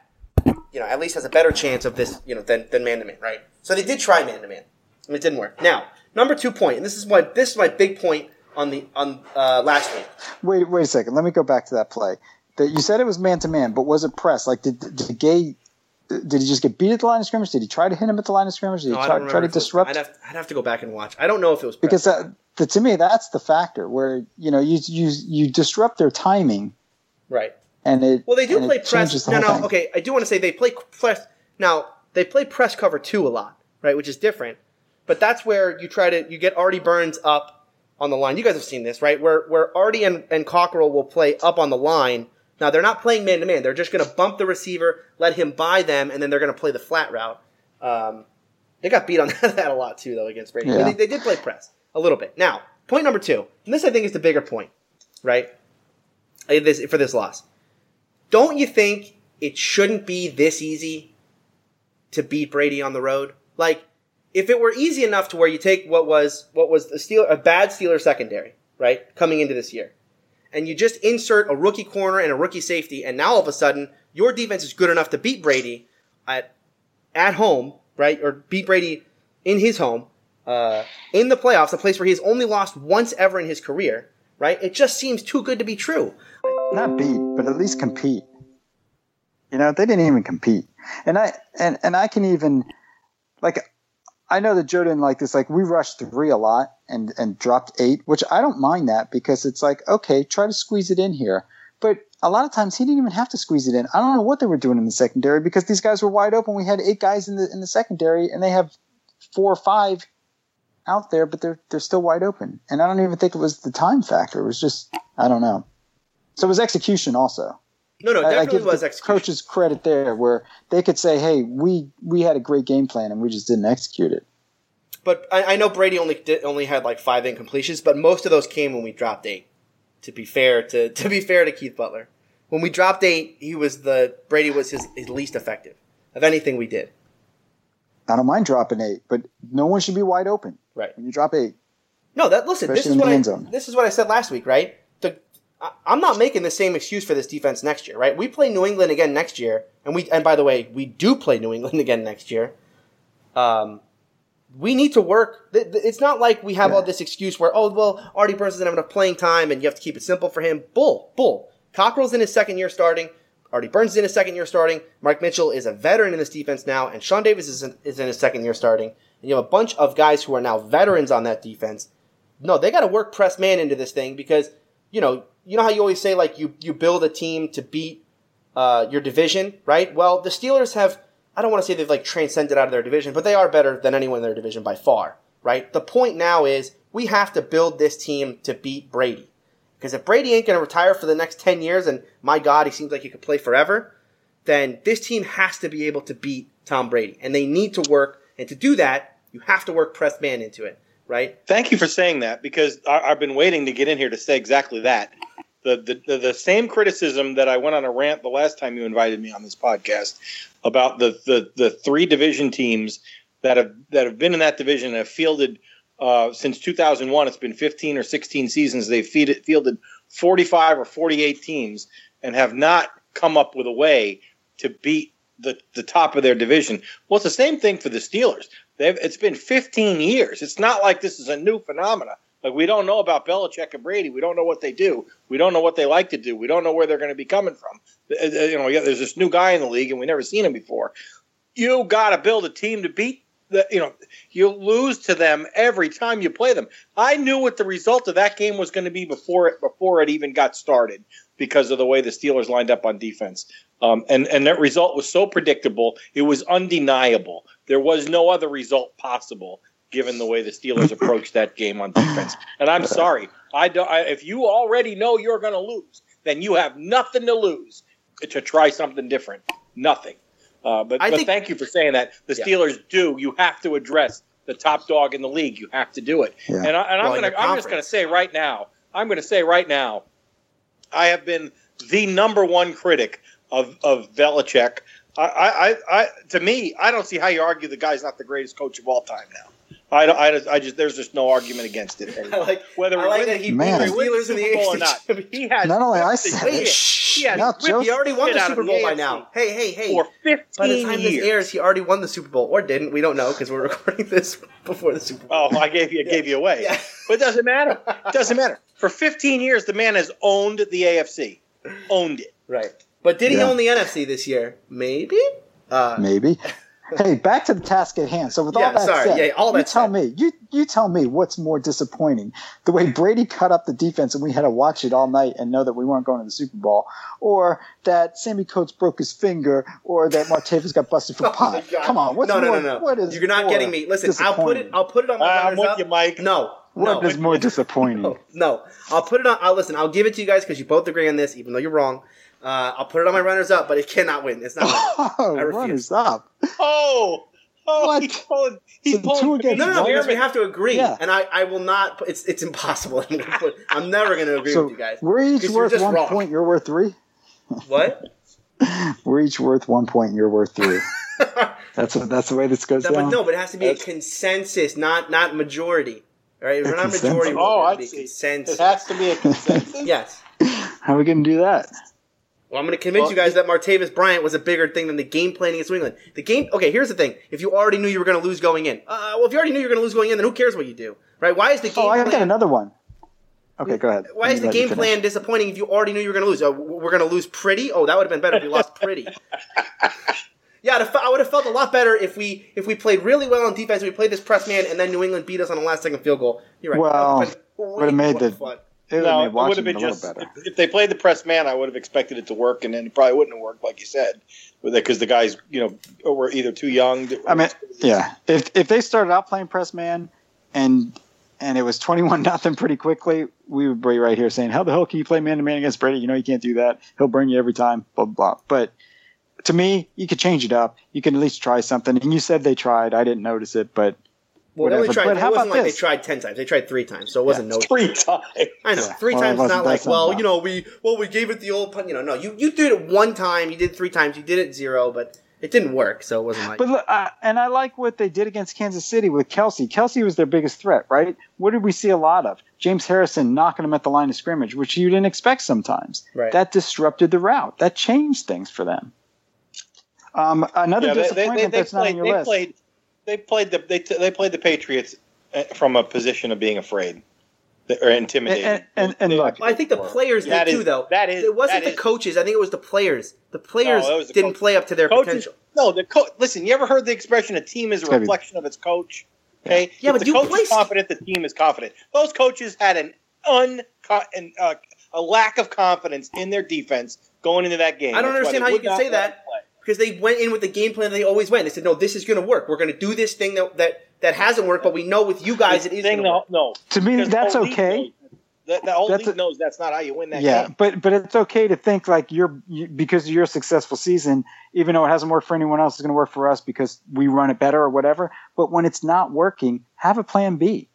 you know at least has a better chance of this you know than than man to man, right? So they did try man to man, and it didn't work. Now number two point, and this is my this is my big point on the on uh, last week. Wait, wait a second. Let me go back to that play. That you said it was man to man, but was it press? Like, did did Gay? Did he just get beat at the line of scrimmage? Did he try to hit him at the line of scrimmage? Did he No, try, try to disrupt? I'd have, I'd have to go back and watch. I don't know if it was press. because that, the, to me, that's the factor where you know you you you disrupt their timing right. And it. Well, they do play press. No, no. thing. Okay, I do want to say they play press. Now they play press cover two a lot, right? Which is different. But that's where you try to you get Artie Burns up on the line. You guys have seen this, right? Where where Artie and, and Cockrell will play up on the line. Now they're not playing man to man. They're just going to bump the receiver, let him buy them, and then they're going to play the flat route. Um, they got beat on that a lot too, though, against Brady. Yeah. they, they did play press a little bit. Now, point number two, and this I think is the bigger point, right? This for this loss don't you think it shouldn't be this easy to beat Brady on the road? Like, if it were easy enough to where you take what was what was the Steel a bad Steeler secondary, right, coming into this year, and you just insert a rookie corner and a rookie safety, and now all of a sudden your defense is good enough to beat Brady at at home, right, or beat Brady in his home, uh, in the playoffs, a place where he's only lost once ever in his career, right? It just seems too good to be true. Not beat, but at least compete. You know, they didn't even compete. And I and and I can even like I know that Joe didn't like this. Like we rushed three a lot and and dropped eight, which I don't mind that because it's like okay, try to squeeze it in here. But a lot of times he didn't even have to squeeze it in. I don't know what they were doing in the secondary because these guys were wide open. We had eight guys in the in the secondary, and they have four or five out there, but they're they're still wide open. And I don't even think it was the time factor. It was just I don't know. So it was execution also. No, no, I, I give was execution. coaches credit there, where they could say, "Hey, we we had a great game plan and we just didn't execute it." But I, I know Brady only did, only had like five incompletions, but most of those came when we dropped eight. To be fair to to be fair to Keith Butler, when we dropped eight, he was the Brady was his, his least effective of anything we did. I don't mind dropping eight, but no one should be wide open Right. when you drop eight. No, that listen. This is what I zone. this is what I said last week, right? I'm not making the same excuse for this defense next year, right? We play New England again next year, and we and by the way, we do play New England again next year. Um, we need to work. It's not like we have all this excuse where oh well, Artie Burns doesn't have enough playing time, and you have to keep it simple for him. Bull, bull. Cockrell's in his second year starting. Artie Burns is in his second year starting. Mark Mitchell is a veteran in this defense now, and Sean Davis is in, is in his second year starting. And you have a bunch of guys who are now veterans on that defense. No, they got to work press man into this thing because you know you know how you always say like you you build a team to beat uh, your division, right? Well, the Steelers have I don't want to say they've like transcended out of their division, but they are better than anyone in their division by far, right? The point now is we have to build this team to beat Brady. Because if Brady ain't going to retire for the next 10 years, and my God, he seems like he could play forever, then this team has to be able to beat Tom Brady. And they need to work. And to do that, you have to work press man into it, right? Thank you for saying that because I, I've been waiting to get in here to say exactly that. The, the, the the same criticism that I went on a rant the last time you invited me on this podcast about the, the, the three division teams that have that have been in that division and have fielded uh, since 2001. It's been 15 or 16 seasons. They've fielded, fielded 45 or 48 teams and have not come up with a way to beat the, the top of their division. Well, it's the same thing for the Steelers. They've, it's been 15 years. It's not like this is a new phenomena. Like we don't know about Belichick and Brady. We don't know what they do. We don't know what they like to do. We don't know where they're going to be coming from. Uh, uh, You know, there's this new guy in the league, and we never seen him before. You got to build a team to beat the. You know, you lose to them every time you play them. I knew what the result of that game was going to be before it before it even got started because of the way the Steelers lined up on defense. Um, and and that result was so predictable, it was undeniable. There was no other result possible given the way the Steelers approached that game on defense. And I'm sorry, I don't. I, if you already know you're going to lose, then you have nothing to lose to try something different. Nothing. Uh, but, I but think- thank you for saying that. The Yeah. Steelers do. You have to address the top dog in the league. You have to do it. Yeah. And, I, and Well, I'm going to. I'm just going to say right now. I'm going to say right now. I have been the number one critic of of Belichick. I, I, I, I to me, I don't see how you argue the guy's not the greatest coach of all time now. I, don't- I, just- I just there's just no argument against it. I like, Whether I he like that he beat the whether he wins Steelers in the Super Bowl or not, he has Not only I said shit- it. he has Now, ripped Joe- He already won the Super of Bowl by now. Hey, hey, hey. for 15 By the time years. this airs, he already won the Super Bowl, or didn't. We don't know because we're recording this before the Super Bowl. Oh, I gave you gave you away. Yeah. But it doesn't matter. It doesn't matter. For 15 years, the man has owned the AFC. Owned it. Right. But did he Yeah. own the NFC this year? Maybe. Uh, Maybe. hey, back to the task at hand. So with Yeah, all that sorry. said, Yeah, all that you tell said. me, you you tell me what's more disappointing: the way Brady cut up the defense and we had to watch it all night and know that we weren't going to the Super Bowl, or that Sammie Coates broke his finger, or that Martavis got busted for oh pot. Come on, what's no, no, more? no, no. What is You're not getting me. Listen, I'll put it. I'll put it on my I'm with up. you, Mike. No, What no, is more disappointing? no, no. I'll put it on. I'll listen. I'll give it to you guys because you both agree on this, even though you're wrong. Uh, I'll put it on my runners up, but it cannot win. It's not. winning. Oh, I runners up. Oh, oh, What? he's pulling. He's So pulling. two against No, no, no, one? because we have to agree, Yeah. and I, I will not. It's, it's impossible. I'm, gonna put, I'm never going to agree So with you guys. we're each worth one wrong. point. You're worth three. What? We're each worth one point, point. you're worth three. that's what, that's the way this goes No, but down. no, but it has to be a consensus, not not majority. All right, if we're not consensus. majority, Oh, vote, I see. consensus. It has to be a consensus. Yes. How are we going to do that? Well, I'm going to convince Well, you guys that Martavis Bryant was a bigger thing than the game planning against New England. The game. Okay, here's the thing: if you already knew you were going to lose going in, uh, well, if you already knew you were going to lose going in, then who cares what you do, right? Why is the game Oh, I got plan? another one. Okay, go ahead. Why is the game plan disappointing if you already knew you were going to lose? Uh, we're going to lose pretty. Oh, that would have been better if we lost pretty. Yeah, I'd have I would have felt a lot better if we if we played really well on defense. We played this press man, and then New England beat us on the last second field goal. You're right. Well, would've made the- fun. It would No, have it would have been just better. if they played the press man, I would have expected it to work, and then it probably wouldn't have worked, like you said, because the guys, you know, were either too young. to- I mean, yeah. If if they started out playing press man, and and it was twenty one nothing pretty quickly, we would be right here saying, "How the hell can you play man to man against Brady? You know you can't do that. He'll burn you every time." Blah blah. blah. But to me, you could change it up. You can at least try something. And you said they tried. I didn't notice it, but Well, they only whatever. tried. But it how wasn't about like this? they tried ten times. They tried three times, so it wasn't no. three times. I know Yeah. three Well, times not like well, bad. you know, we well we gave it the old pun- you know no you you did it one time, you did it three times, you did it zero, but it didn't work, so it wasn't like. But look, uh, and I like what they did against Kansas City with Kelce. Kelce was their biggest threat, right? What did we see a lot of? James Harrison knocking him at the line of scrimmage, which you didn't expect sometimes. Right. That disrupted the route. That changed things for them. Um, another Yeah, they, they, disappointment they, they that's not on your They list. played. They played the. They, they played the Patriots uh, from a position of being afraid or intimidated. And- and- and They look- actually I think the players That did is- too, though. That is. it wasn't that the is- coaches. I think it was the players. The players No, the didn't coaches. play up to their Coaches, potential. no, the coach. Listen, you ever heard the expression "a team is a reflection of its coach"? Okay, Yeah, if but the you coach play- is confident, the team is confident. Those coaches had an un and uh, a lack of confidence in their defense going into that game. I don't That's understand how you can say that. Them play. because they went in with the game plan they always went. They said, "No, this is going to work. We're going to do this thing that that that hasn't worked, but we know with you guys it is Thing, going to no, work." no, To me, that's okay. knows- The, the whole That's league a- knows that's not how you win that Yeah, game. but but it's okay to think like you're because you, because of your successful season, even though it hasn't worked for anyone else, it's going to work for us because we run it better or whatever. But when it's not working, have a plan B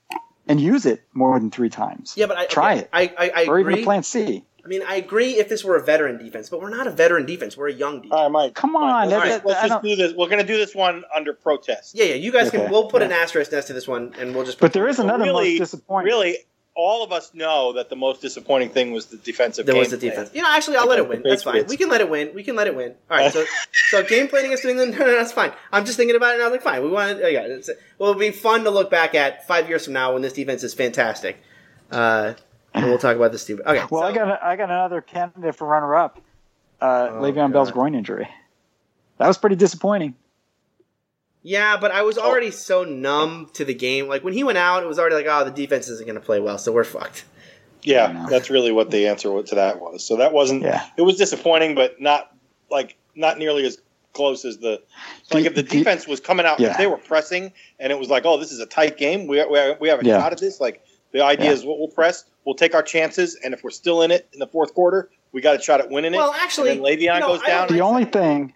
and use it more than three times. Yeah, but I try okay, it, I I, I or even agree. a plan C. I mean, I agree if this were a veteran defense, but we're not a veteran defense. We're a young defense. All right, Mike. Come Mike, on, let's, that- just- let's just don't- this. We're going to do this one under protest. yeah, yeah. You guys Okay, can. We'll put an asterisk next to this one, and we'll just. But there is So another really- most disappointing. Really, all of us know that the most disappointing thing was the defensive. There was game the plan. defense. You know, actually, I'll let it win. That's fine. We can let it win. We can let it win. All right. So, so game planning against New England. No, no, that's fine. I'm just thinking about it, and I was like, fine. We want. to Yeah. It's, well, it'll be fun to look back at five years from now when this defense is fantastic. Uh, and we'll talk about this stupid. Okay. Well, so- I got a, I got another candidate for runner up. Uh, Oh, Le'Veon Bell's groin injury. That was pretty disappointing. Yeah, but I Oh. was already so numb to the game. Like when he went out, it was already like, oh, the defense isn't going to play well, so we're fucked. Yeah, that's really what the answer to that was. So that wasn't. Yeah. It was disappointing, but not like not nearly as close as the. Like you- if the do defense was coming out, Yeah. if they were pressing, and it was like, oh, this is a tight game. We we, we have a Yeah. shot at this. Like the idea Yeah. is, we'll, we'll press, we'll take our chances, and if we're still in it in the fourth quarter, we got a shot at winning it. Well, actually, and then Le'Veon no, goes down. The only thing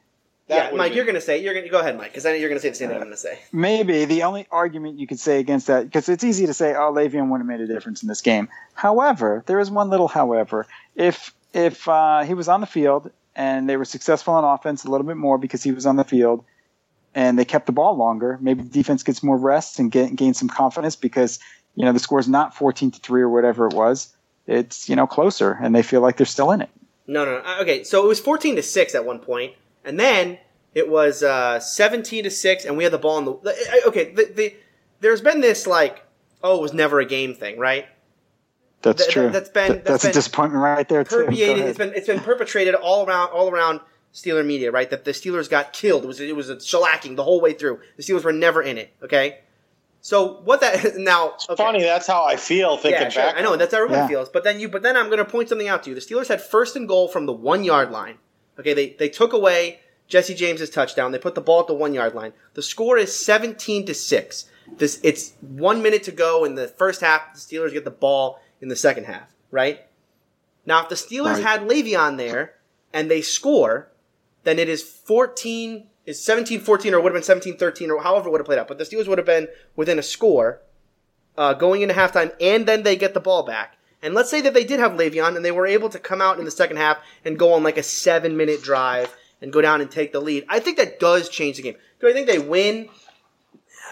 That yeah, Mike, been- you're going to say you're going to go ahead, Mike, because I know you're going to say the same thing I'm going to say. Maybe the only argument you could say against that, because it's easy to say, "Oh, Le'Veon wouldn't have made a difference in this game." However, there is one little however. If if uh, he was on the field and they were successful on offense a little bit more because he was on the field, and they kept the ball longer, maybe the defense gets more rest and get, gain some confidence because you know the score's not fourteen to three or whatever it was. It's you know closer, and they feel like they're still in it. No, no, no. Uh, Okay, so it was 14 to 6 at one point, and then it was uh, 17 to 6, and we had the ball in the. the okay, the, the, there's been this, like, oh, it was never a game thing, right? That's Th- true. that's been- Th- that's that's, been a disappointment right there too. It's been it's been perpetrated all around all around Steeler media, right? That the Steelers got killed. It was it was a shellacking the whole way through. The Steelers were never in it. Okay, so what that now? It's okay. funny. That's how I feel thinking Yeah, sure. back. I know and that's how everyone Yeah. feels. But then you, but then I'm going to point something out to you. The Steelers had first and goal from the one yard line. Okay, they they took away Jesse James's touchdown. They put the ball at the one yard line. The score is 17 to six. This it's one minute to go in the first half. The Steelers get the ball in the second half. Right now, if the Steelers Right. had Le'Veon there and they score, then it is 14 is 17-14 or would have been 17-13 or however it would have played out. But the Steelers would have been within a score uh, going into halftime, and then they get the ball back. And let's say that they did have Le'Veon and they were able to come out in the second half and go on like a seven minute drive and go down and take the lead. I think that does change the game. Do I think they win?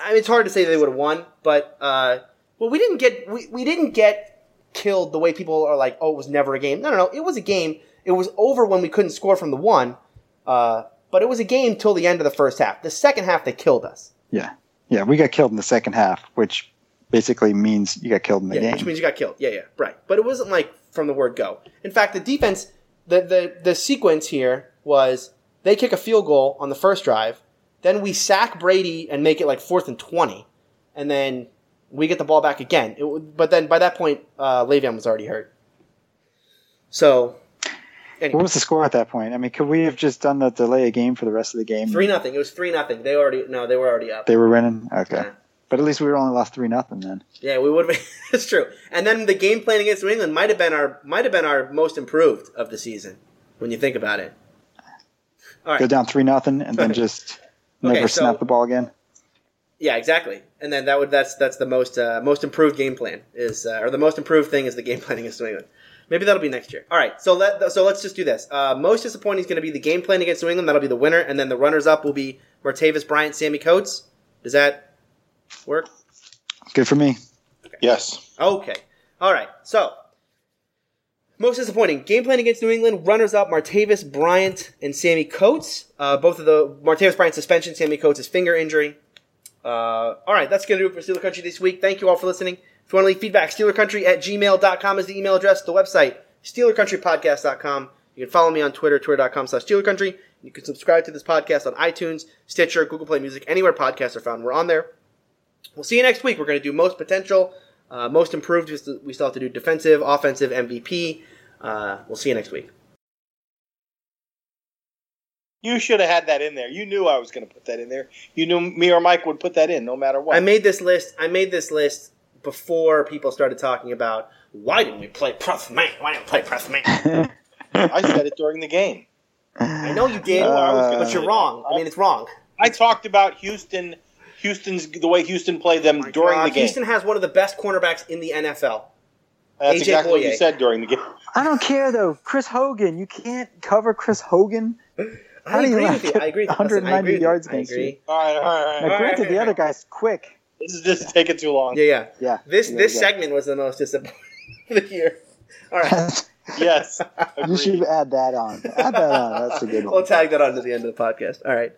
I mean, it's hard to say they would have won, but uh, well, we didn't get we, we didn't get killed the way people are like, oh, it was never a game. No, no, no, it was a game. It was over when we couldn't score from the one, uh, but it was a game till the end of the first half. The second half, they killed us. Yeah, yeah, we got killed in the second half, which basically means you got killed in the yeah, game. which means you got killed. Yeah, yeah, right. But it wasn't like from the word go. In fact, the defense, the the the sequence here was they kick a field goal on the first drive, then we sack Brady and make it like fourth and twenty, and then we get the ball back again. It, but then by that point, uh, Le'Veon was already hurt. So, what was the score at that point? I mean, could we have just done the delay a game for the rest of the game? three nothing. It was three nothing. They already no, they were already up. They were winning. Okay, Yeah. but at least we were only lost three nothing then. Yeah, we would have. it's true. And then the game plan against New England might have been our might have been our most improved of the season when you think about it. All right. Go down three nothing and then just never Okay, so- snap the ball again. Yeah, exactly. And then that would that's that's the most uh, most improved game plan is uh, or the most improved thing is the game plan against New England. Maybe that'll be next year. All right, so let so let's just do this. Uh, most disappointing is going to be the game plan against New England. That'll be the winner, and then the runners up will be Martavis Bryant, Sammie Coates. Does that work? Good for me. Yes. Okay. All right. So, most disappointing game plan against New England. Runners up: Martavis Bryant and Sammie Coates. Uh, both of the Martavis Bryant suspension, Sammie Coates' finger injury. Uh, all right, that's going to do it for Steeler Country this week. Thank you all for listening. If you want to leave feedback, SteelerCountry at gmail.com is the email address. The website, SteelerCountryPodcast.com. You can follow me on Twitter, twitter.com slash SteelerCountry. You can subscribe to this podcast on iTunes, Stitcher, Google Play Music, anywhere podcasts are found. We're on there. We'll see you next week. We're going to do most potential, uh, most improved. We still have to do defensive, offensive, MVP. Uh, we'll see you next week. You should have had that in there. You knew I was going to put that in there. You knew me or Mike would put that in, no matter what. I made this list. I made this list before people started talking about why didn't we play press man? Why didn't we play press man? I said it during the game. I know you did, Uh, but you're wrong. I mean, it's wrong. I talked about Houston, Houston's the way Houston played them during Uh, the game. Houston has one of the best cornerbacks in the NFL. That's AJ exactly what you said during the game. I don't care though. Chris Hogan, you can't cover Chris Hogan. How I do you agree like with you. I agree. Listen, 190 I agree yards against you? All right, all right, all Now, right. granted, the other guy's quick. This is just is taking too long. Yeah, yeah. Yeah. This yeah, this yeah. segment was the most disappointing of the year. All right, Yes. you should add that on. Add that on. That's a good one. we'll tag that on to the end of the podcast. All right.